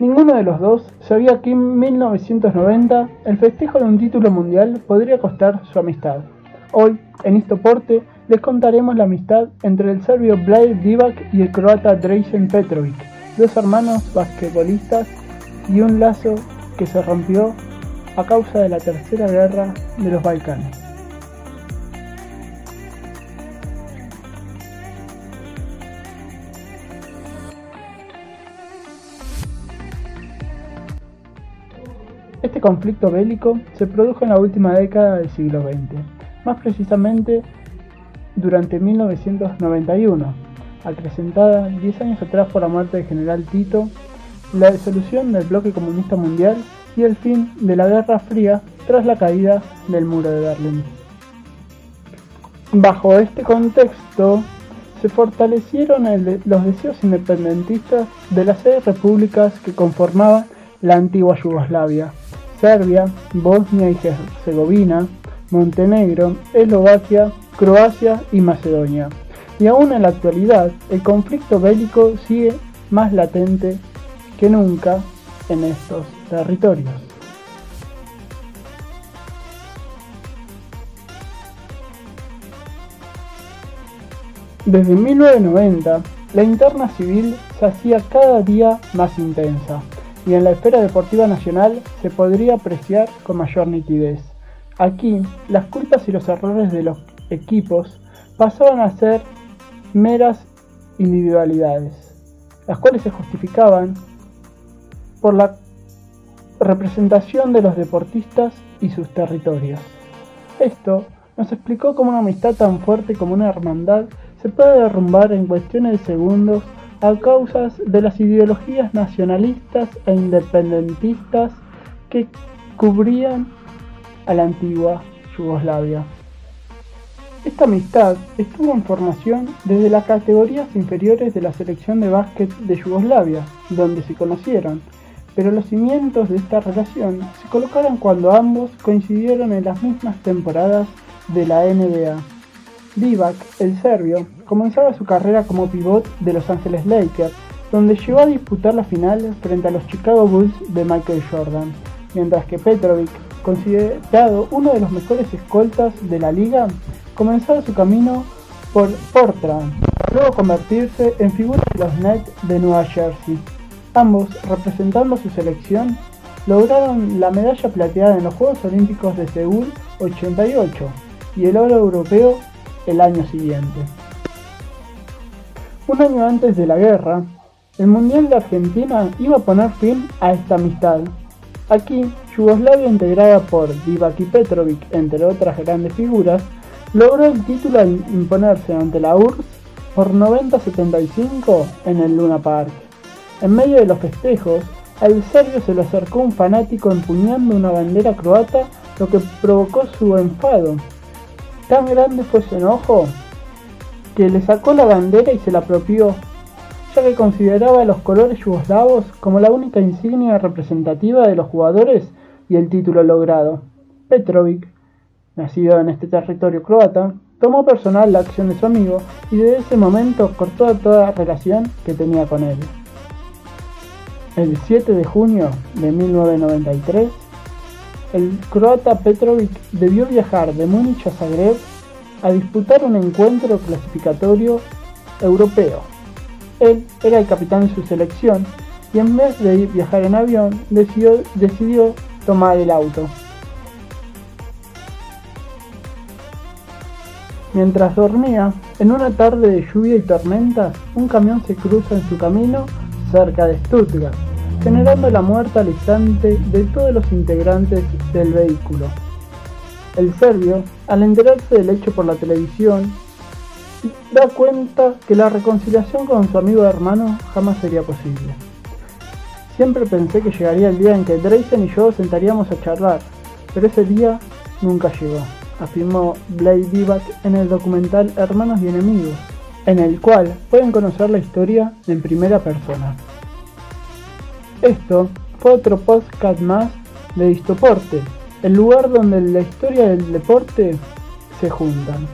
Ninguno de los dos sabía que en 1990 el festejo de un título mundial podría costar su amistad. Hoy, en Istoporte, les contaremos la amistad entre el serbio Blair Divac y el croata Drazen Petrovic, dos hermanos basquetbolistas y un lazo que se rompió a causa de la Tercera Guerra de los Balcanes. Este conflicto bélico se produjo en la última década del siglo XX, más precisamente durante 1991, acrecentada 10 años atrás por la muerte del general Tito, la disolución del bloque comunista mundial y el fin de la Guerra Fría tras la caída del muro de Berlín. Bajo este contexto, se fortalecieron los deseos independentistas de las seis repúblicas que conformaban la antigua Yugoslavia, Serbia, Bosnia y Herzegovina, Montenegro, Eslovaquia, Croacia y Macedonia. Y aún en la actualidad, el conflicto bélico sigue más latente que nunca en estos territorios. Desde 1990, la interna civil se hacía cada día más intensa y en la esfera deportiva nacional se podría apreciar con mayor nitidez. Aquí, las culpas y los errores de los equipos pasaban a ser meras individualidades, las cuales se justificaban por la representación de los deportistas y sus territorios. Esto nos explicó cómo una amistad tan fuerte como una hermandad se puede derrumbar en cuestiones de segundos a causas de las ideologías nacionalistas e independentistas que cubrían a la antigua Yugoslavia. Esta amistad estuvo en formación desde las categorías inferiores de la selección de básquet de Yugoslavia, donde se conocieron, pero los cimientos de esta relación se colocaron cuando ambos coincidieron en las mismas temporadas de la NBA. Divac, el serbio, comenzaba su carrera como pivot de Los Angeles Lakers, donde llegó a disputar la final frente a los Chicago Bulls de Michael Jordan, mientras que Petrovic, considerado uno de los mejores escoltas de la liga, comenzaba su camino por Portland, luego convertirse en figura de los Nets de Nueva Jersey. Ambos, representando su selección, lograron la medalla plateada en los Juegos Olímpicos de Seúl 88 y el oro europeo el año siguiente. Un año antes de la guerra, el Mundial de Argentina iba a poner fin a esta amistad. Aquí, Yugoslavia, integrada por Divac y Petrovic, entre otras grandes figuras, logró el título al imponerse ante la URSS por 90-75 en el Luna Park. En medio de los festejos, al serbio se le acercó un fanático empuñando una bandera croata, lo que provocó su enfado. Tan grande fue su enojo que le sacó la bandera y se la apropió, ya que consideraba los colores yugoslavos como la única insignia representativa de los jugadores y el título logrado. Petrovic, nacido en este territorio croata, tomó personal la acción de su amigo y desde ese momento cortó toda relación que tenía con él. El 7 de junio de 1993, el croata Petrovic debió viajar de Múnich a Zagreb a disputar un encuentro clasificatorio europeo. Él era el capitán de su selección y en vez de viajar en avión decidió, decidió tomar el auto. Mientras dormía, en una tarde de lluvia y tormenta, un camión se cruza en su camino cerca de Stuttgart generando la muerte al instante de todos los integrantes del vehículo. El serbio, al enterarse del hecho por la televisión, da cuenta que la reconciliación con su amigo hermano jamás sería posible. Siempre pensé que llegaría el día en que Dreisen y yo sentaríamos a charlar, pero ese día nunca llegó, afirmó Blade Divac en el documental Hermanos y Enemigos, en el cual pueden conocer la historia en primera persona. Esto fue otro podcast más de Distoporte, el lugar donde la historia del deporte se juntan.